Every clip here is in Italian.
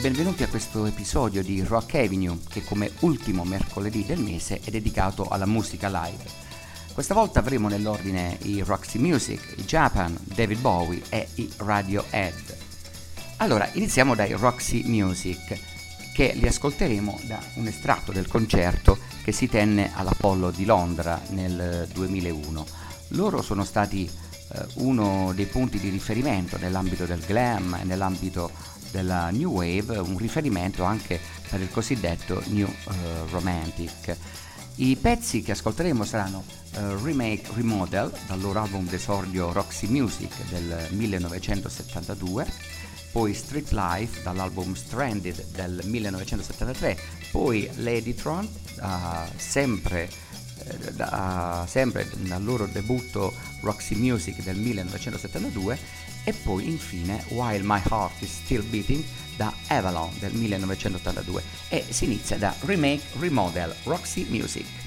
Benvenuti a questo episodio di Rock Avenue che come ultimo mercoledì del mese è dedicato alla musica live. Questa volta avremo nell'ordine i Roxy Music, i Japan, David Bowie e i Radiohead. Allora, iniziamo dai Roxy Music che li ascolteremo da un estratto del concerto che si tenne all'Apollo di Londra nel 2001. Loro sono stati eh, uno dei punti di riferimento nell'ambito del glam e nell'ambito della New Wave, un riferimento anche per il cosiddetto New uh, Romantic. I pezzi che ascolteremo saranno uh, Remake Remodel dal loro album d'esordio Roxy Music del 1972, poi Street Life dall'album Stranded del 1973, poi Ladytron, uh, sempre da, sempre dal loro debutto Roxy Music del 1972 e poi infine While My Heart is Still Beating da Avalon del 1982 e si inizia da Remake Remodel Roxy Music.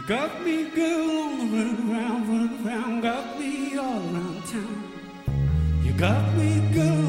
You got me, girl, on the run around, run around, got me all around town. You got me, girl.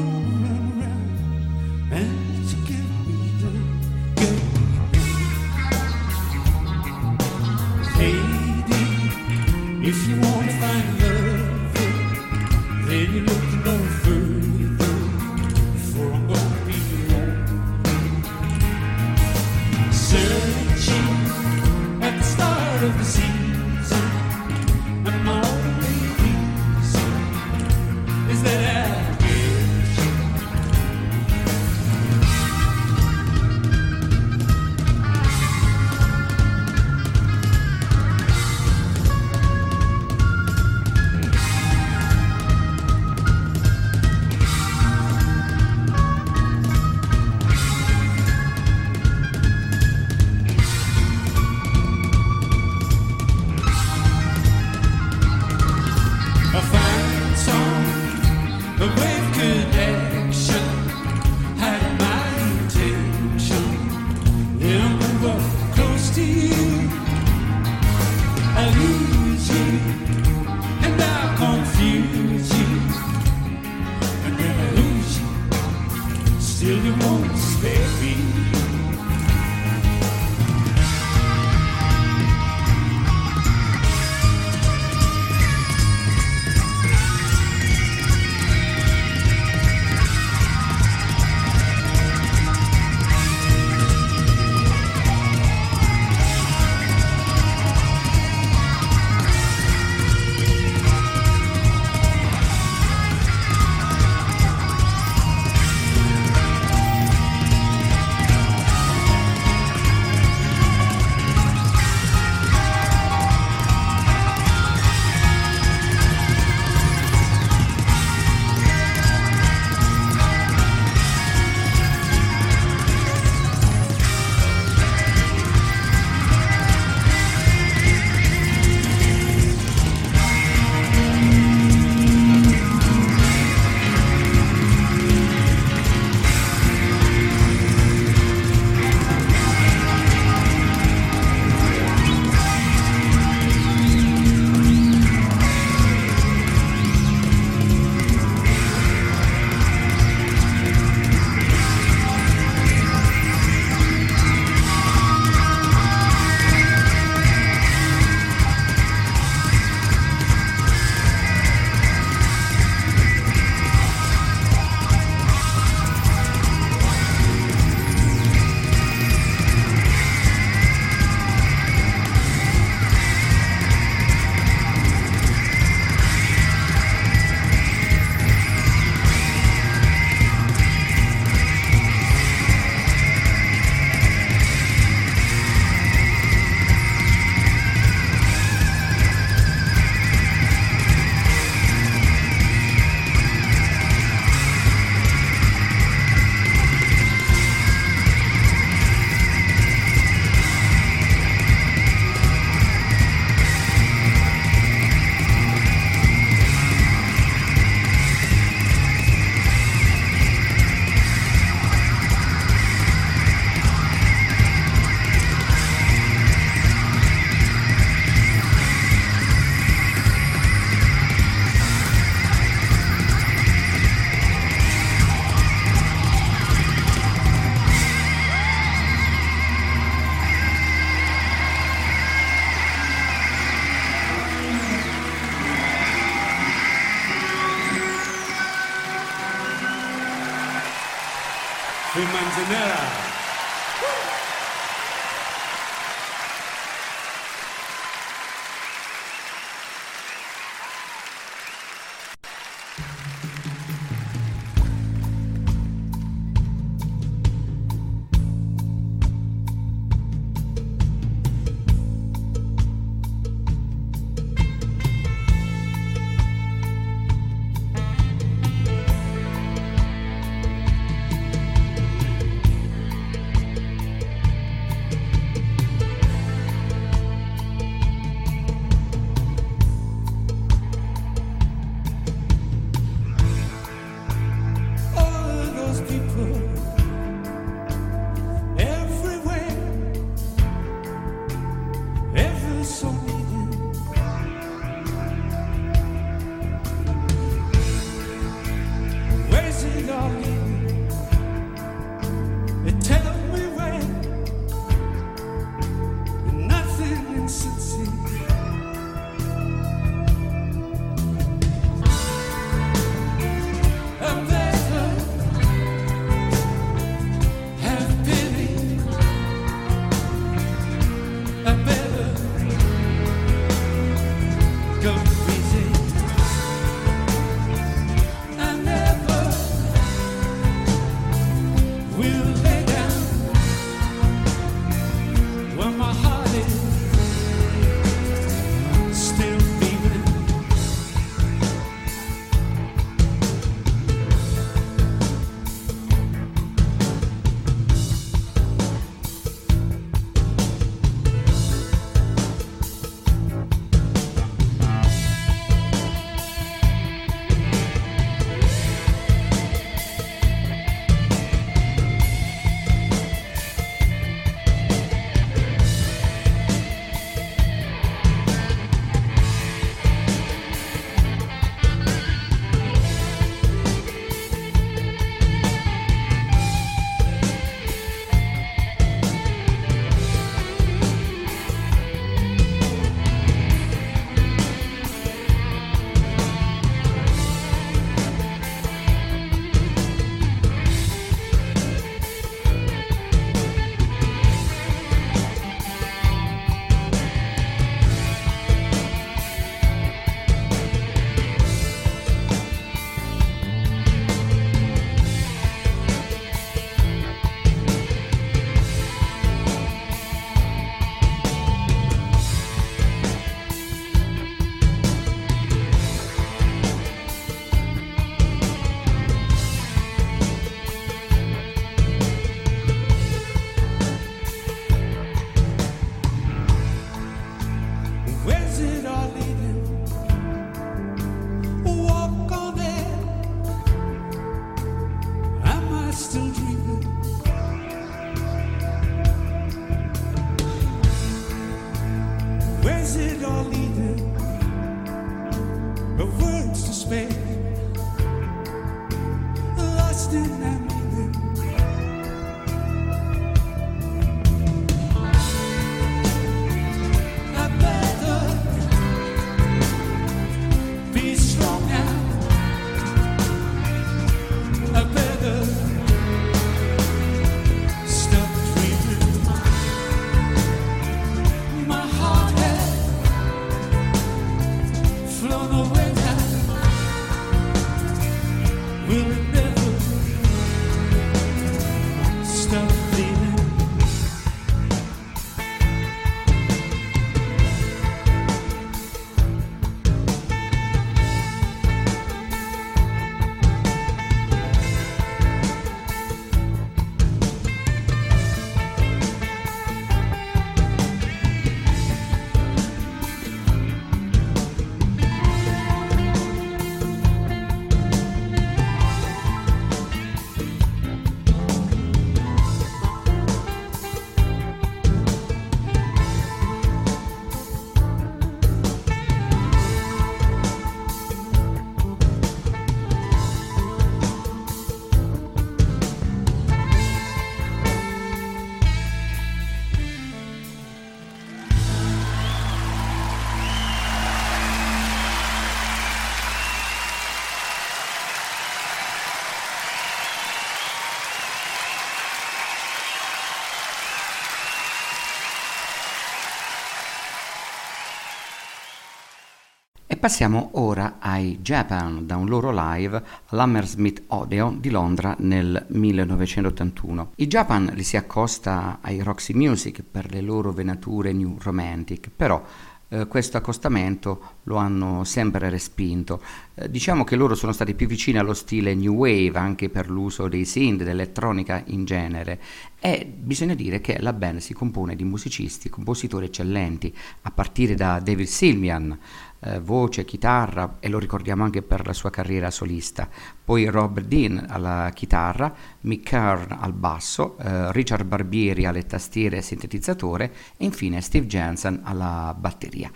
Passiamo ora ai Japan, da un loro live all'Hammersmith Odeon di Londra nel 1981. I Japan li si accosta ai Roxy Music per le loro venature new romantic, però eh, questo accostamento lo hanno sempre respinto. Eh, diciamo che loro sono stati più vicini allo stile New Wave anche per l'uso dei synth, dell'elettronica in genere e bisogna dire che la band si compone di musicisti, compositori eccellenti, a partire da David Silmian, eh, voce, chitarra e lo ricordiamo anche per la sua carriera solista. Poi Rob Dean alla chitarra, Mick Kern al basso, eh, Richard Barbieri alle tastiere e sintetizzatore e infine Steve Jensen alla batteria.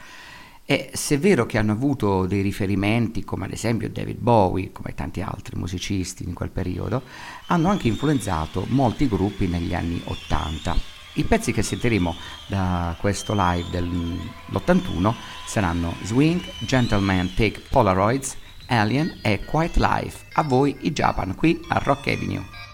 E se è vero che hanno avuto dei riferimenti, come ad esempio David Bowie, come tanti altri musicisti in quel periodo, hanno anche influenzato molti gruppi negli anni 80. I pezzi che sentiremo da questo live dell'81 saranno Swing, Gentleman Take Polaroids, Alien e Quiet Life. A voi i Japan qui a Rock Avenue.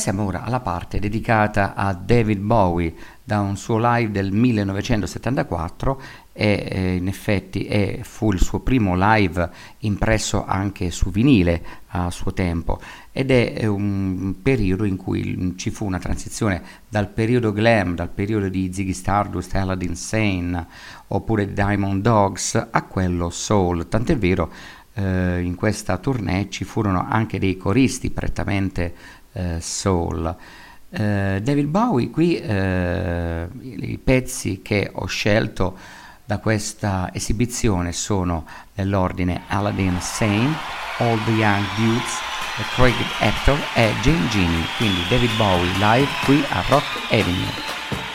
Passiamo ora alla parte dedicata a David Bowie da un suo live del 1974 e eh, in effetti è, fu il suo primo live impresso anche su vinile a suo tempo. Ed è un periodo in cui ci fu una transizione dal periodo glam, dal periodo di Ziggy Stardust, Aladdin Sane oppure Diamond Dogs a quello soul, tant'è vero eh, in questa tournée ci furono anche dei coristi prettamente soul. Eh, David Bowie qui eh, i pezzi che ho scelto da questa esibizione sono nell'ordine Aladdin Sane, All the Young Dudes, Craig Hector e Jane Genie, quindi David Bowie live qui a Rock Avenue.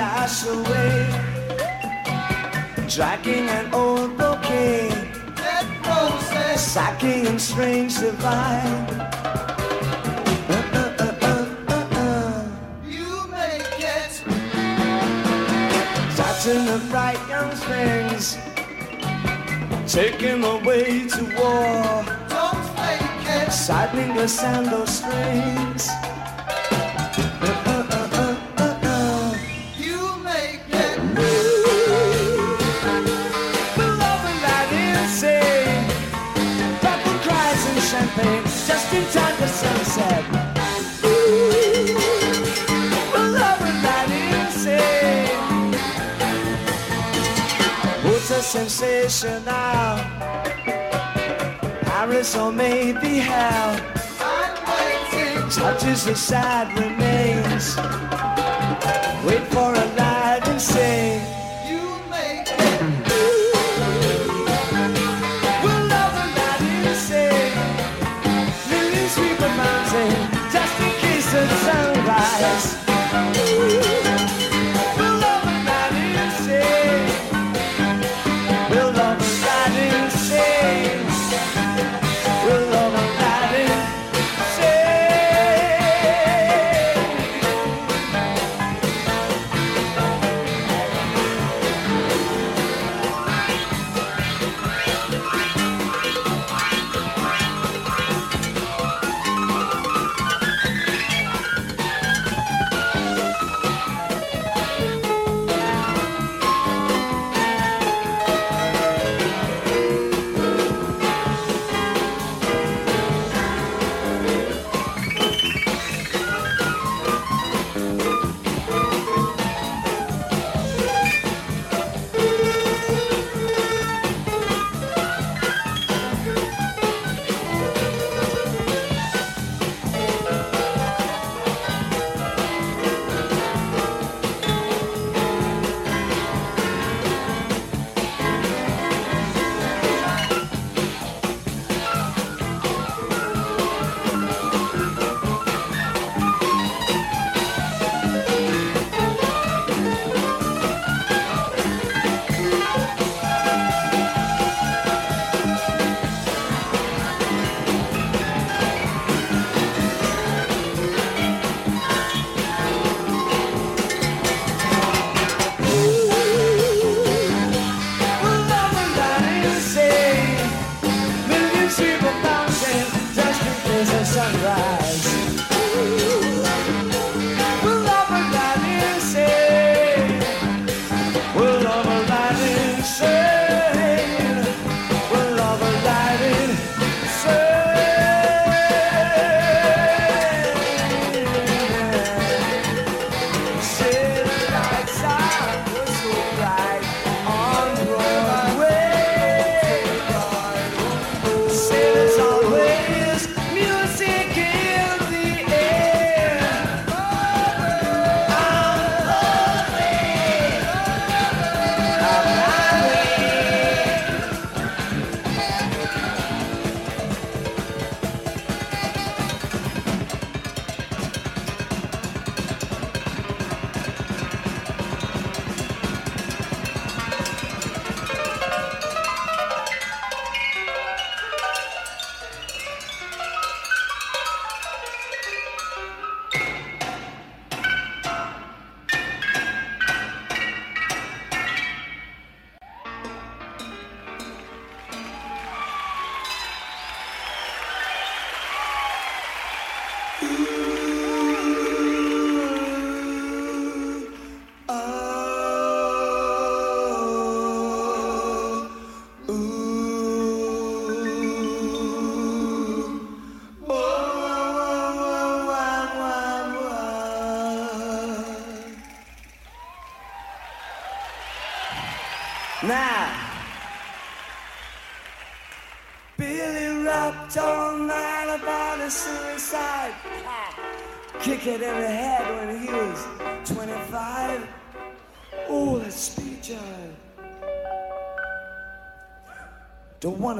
Dash away, dragging an old bouquet, dead roses, sacking and strange divine. Uh. You make it. Touching the bright young things, taking away to war. Don't fake it. Sidling the sandal strings. sensational. Paris or maybe hell touches the sad remains.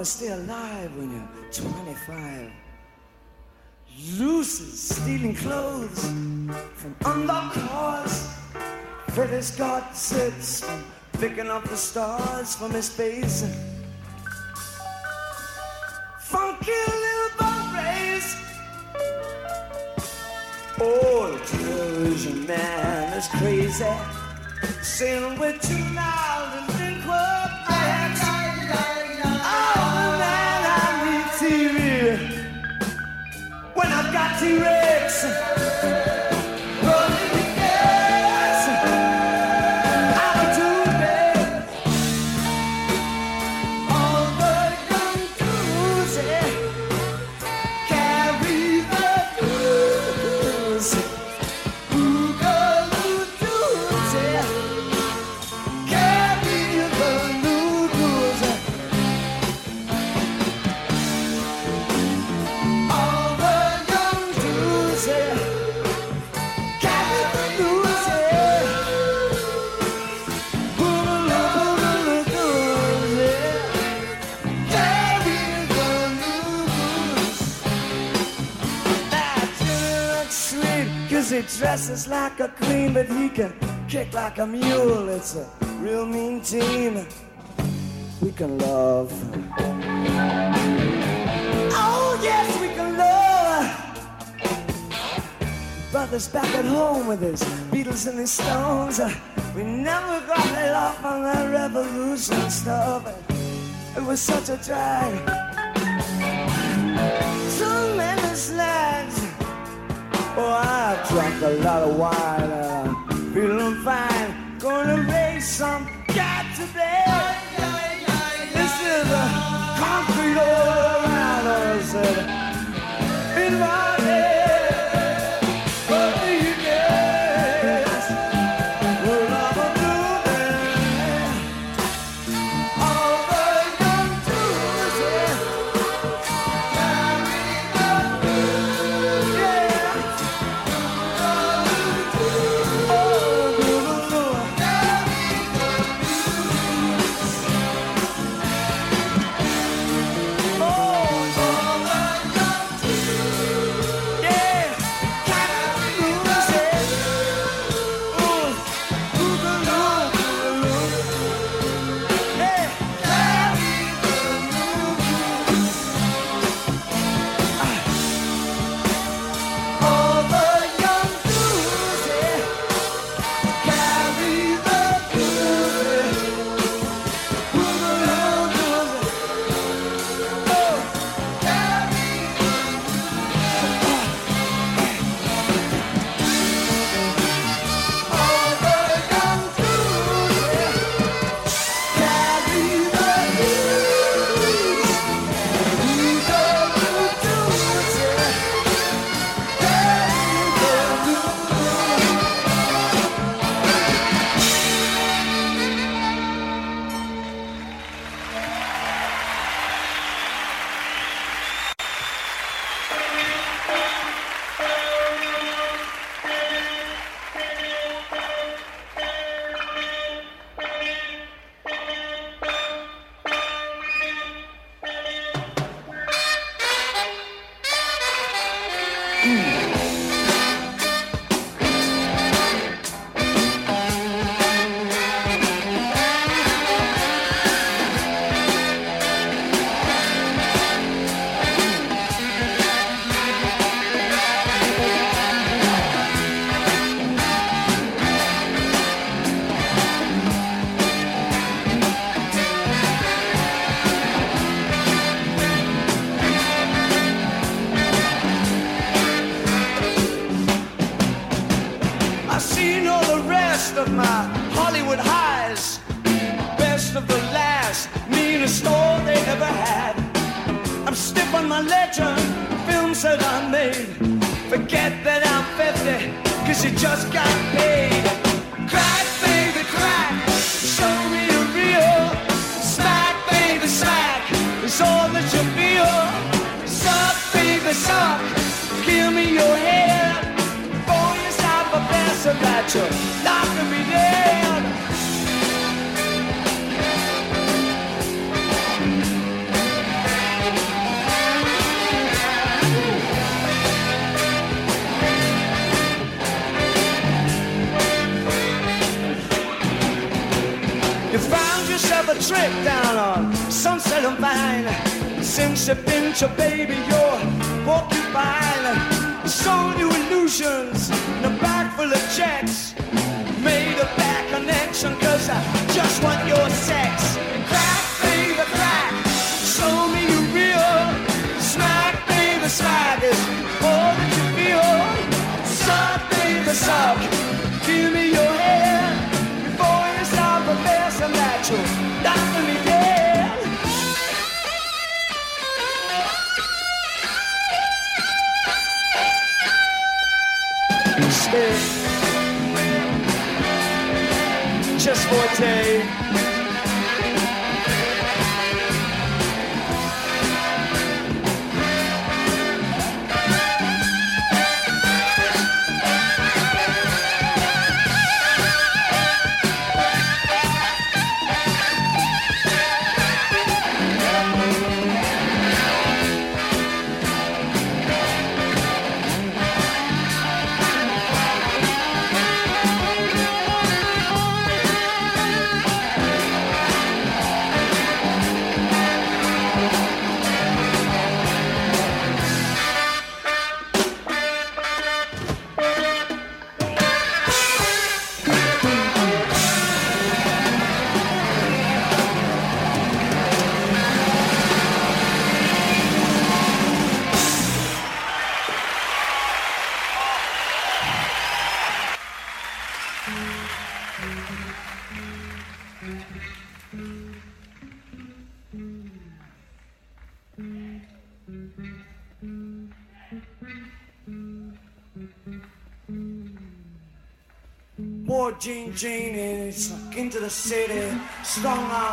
To stay alive when you're 25. Lucy's stealing clothes from undercars. Freddie Scott sits picking up the stars from his face. Funky little race. Oh, the television man is crazy. Sailing with two loud mighty rain. Dresses like a queen, but he can kick like a mule. It's a real mean team. We can love. Oh, yes, we can love. Brothers back at home with his Beatles and his Stones. We never got laid off on that revolution stuff. It was such a drag. So many. Oh, I drank a lot of wine. Uh, feeling fine. Gonna raise some cat today. This is a concrete all around us. uh, Give me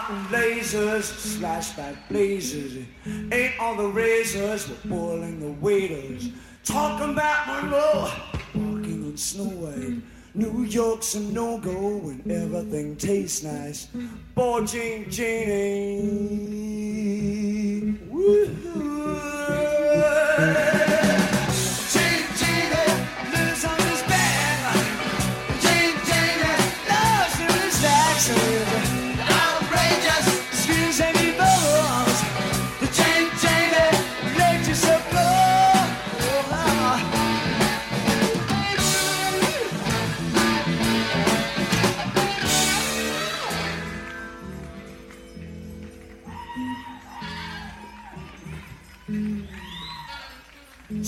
strung out in lasers, slashback blazers. Ate all the razors, were boiling the waiters. Talking about Monroe, walking on Snow White. New York's a no-go when everything tastes nice. Poor Jean. Eh? Woo-hoo.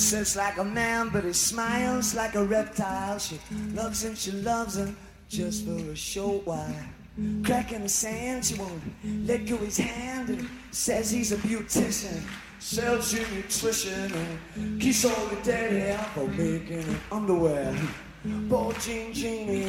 Says like a man, but he smiles like a reptile. She loves him, she loves him just for a short while. Crack in the sand, she won't let go his hand. And says he's a beautician, sells you nutrition, and keeps all the daddy out for making underwear. Poor Jean Jean.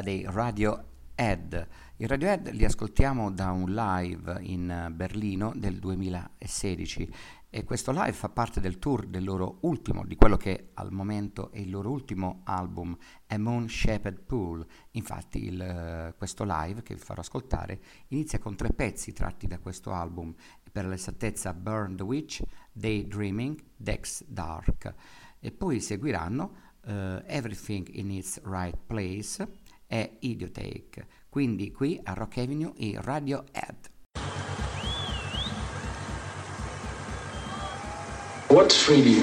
Volta dei Radiohead. I Radiohead li ascoltiamo da un live in Berlino del 2016 e questo live fa parte del tour del loro ultimo, di quello che al momento è il loro ultimo album, A Moon Shaped Pool. Infatti il, eh, questo live che vi farò ascoltare inizia con tre pezzi tratti da questo album, per l'esattezza Burn the Witch, Daydreaming, Dex Dark e poi seguiranno uh, Everything in its Right Place e Idiotake. Quindi qui a Rock Avenue i Radiohead. What's free to you?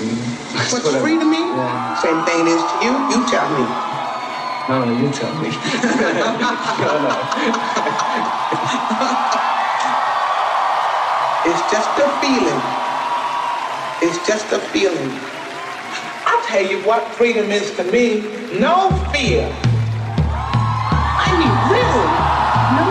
What's what I- free to me? Yeah. Same thing is to you. You tell me. No, no, you tell me. no, no. It's just a feeling. It's just a feeling. I'll tell you what freedom is to me. No fear. I mean, really, no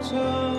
return.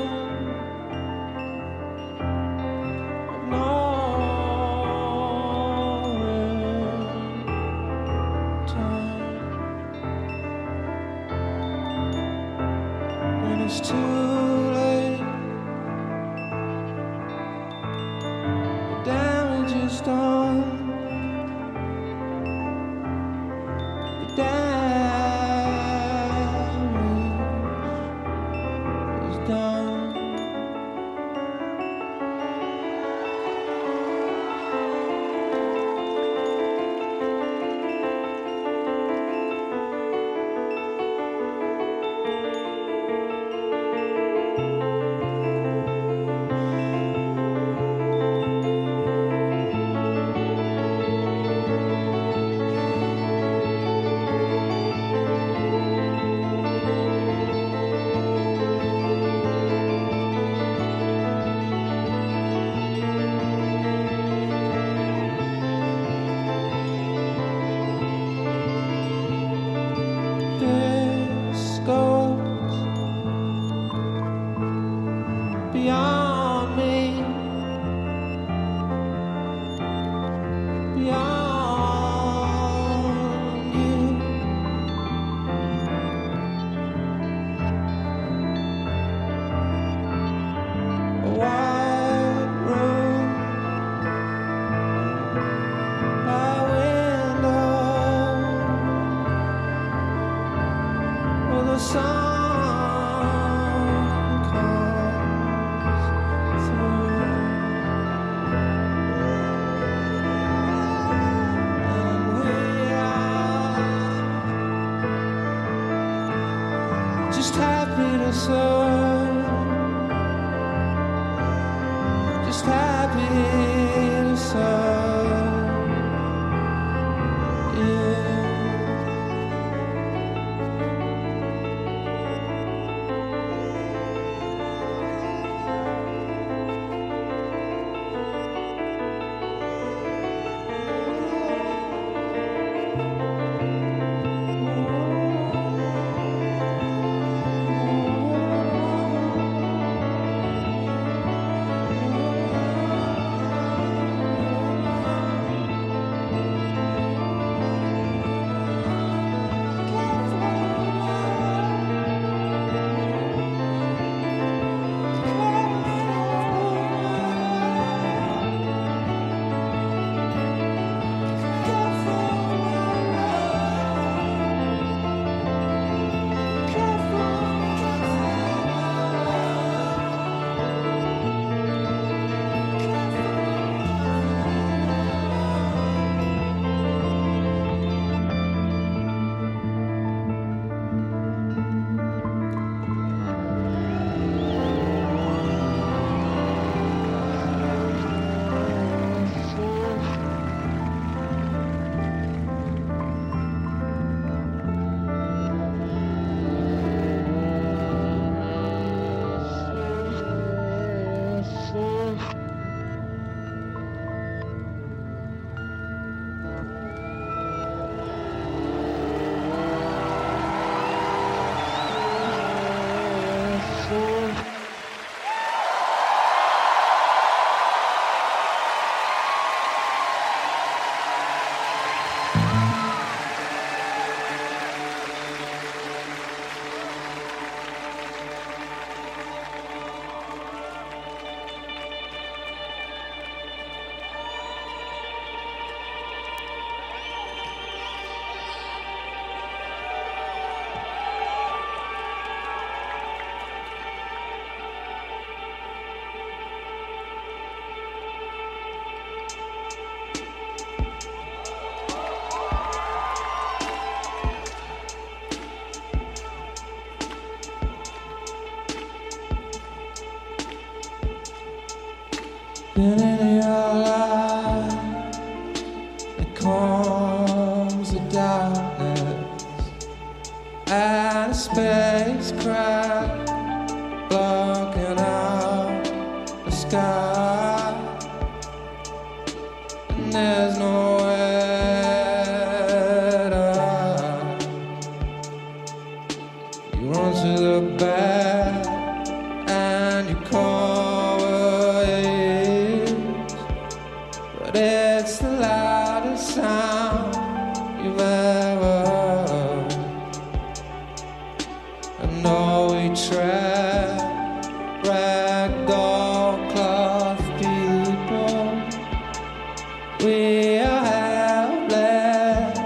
We are helpless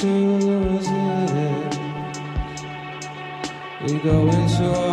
to resist. We go into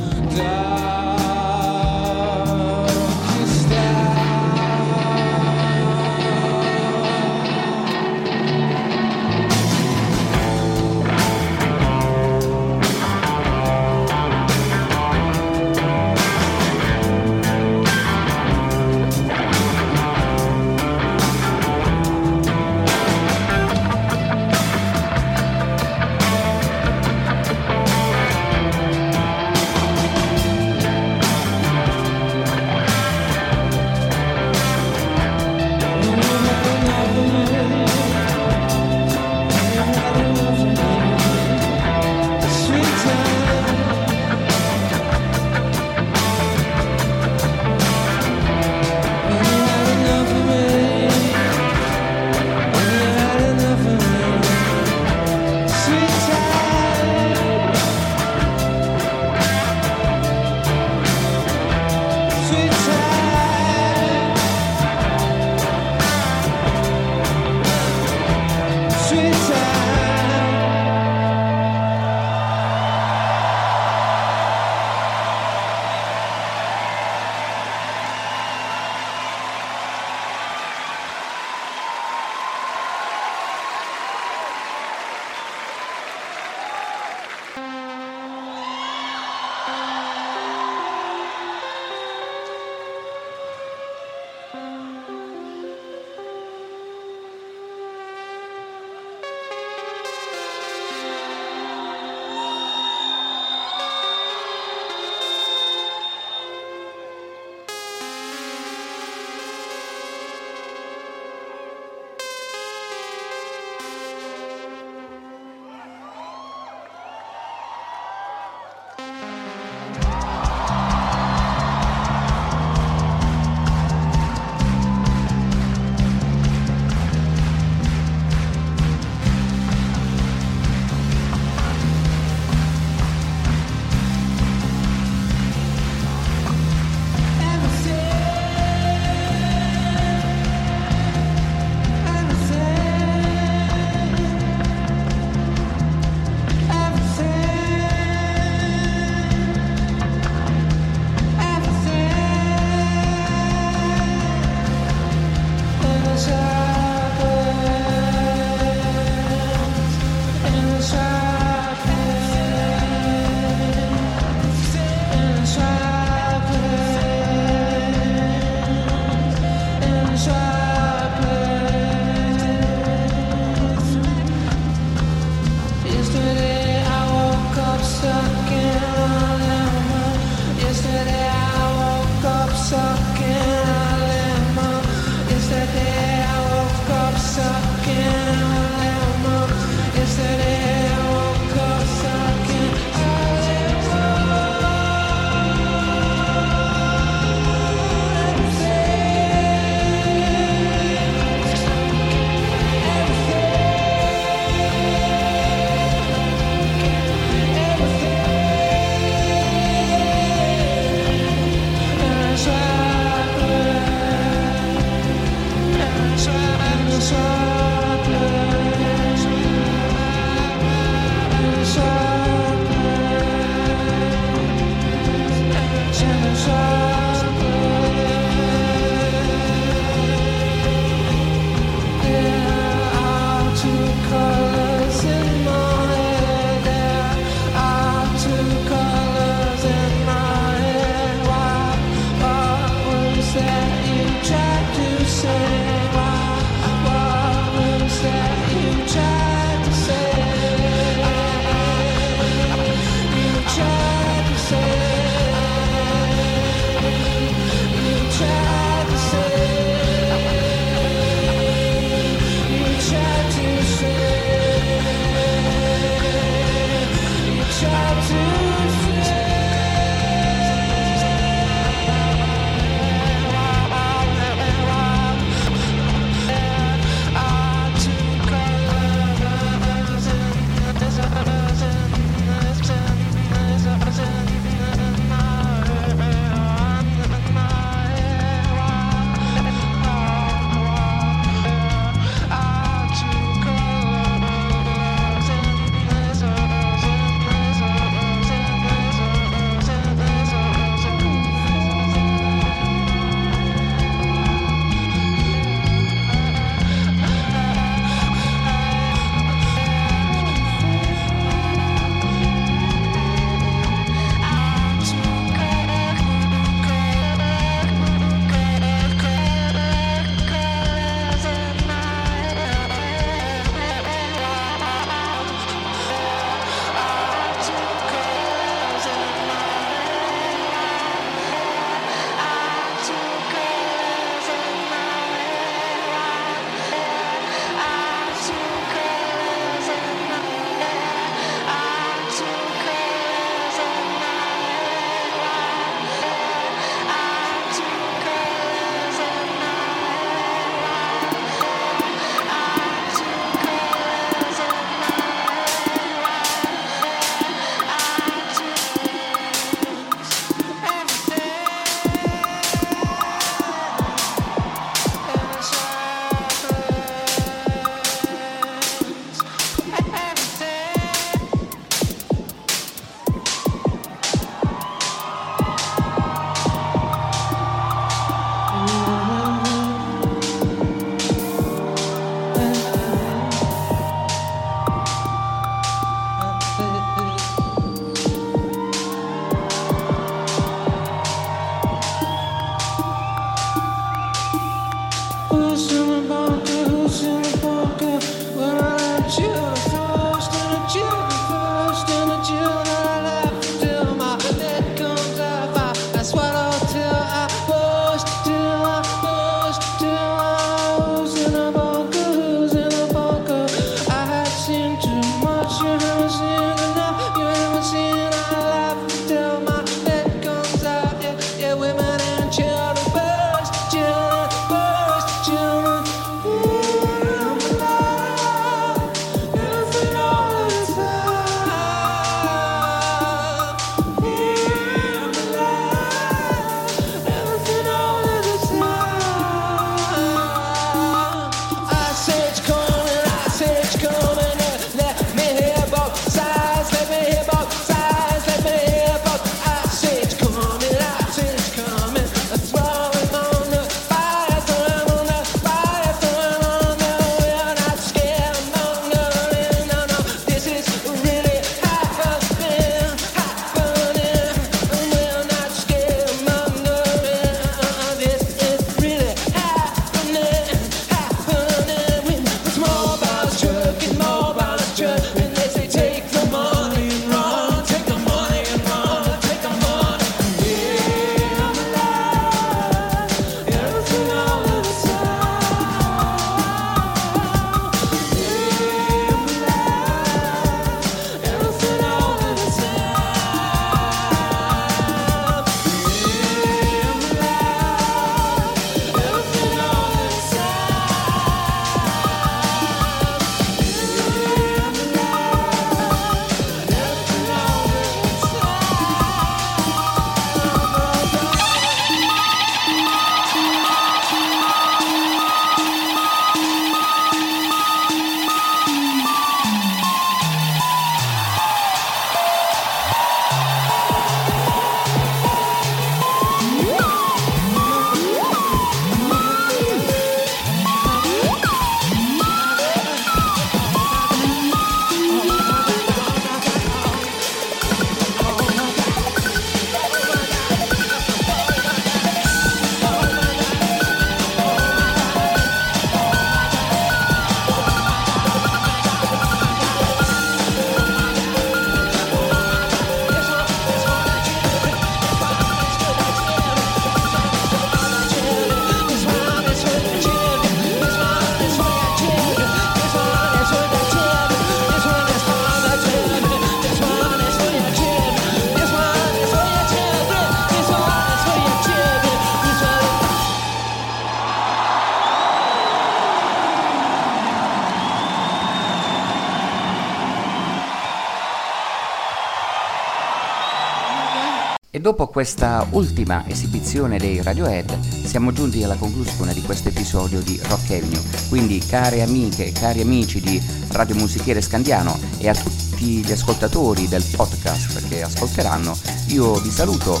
dopo questa ultima esibizione dei Radiohead siamo giunti alla conclusione di questo episodio di Rock Avenue. Quindi care amiche e cari amici di Radio Musichiere Scandiano e a tutti gli ascoltatori del podcast che ascolteranno, io vi saluto,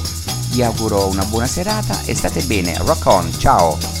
vi auguro una buona serata e state bene. Rock on, ciao!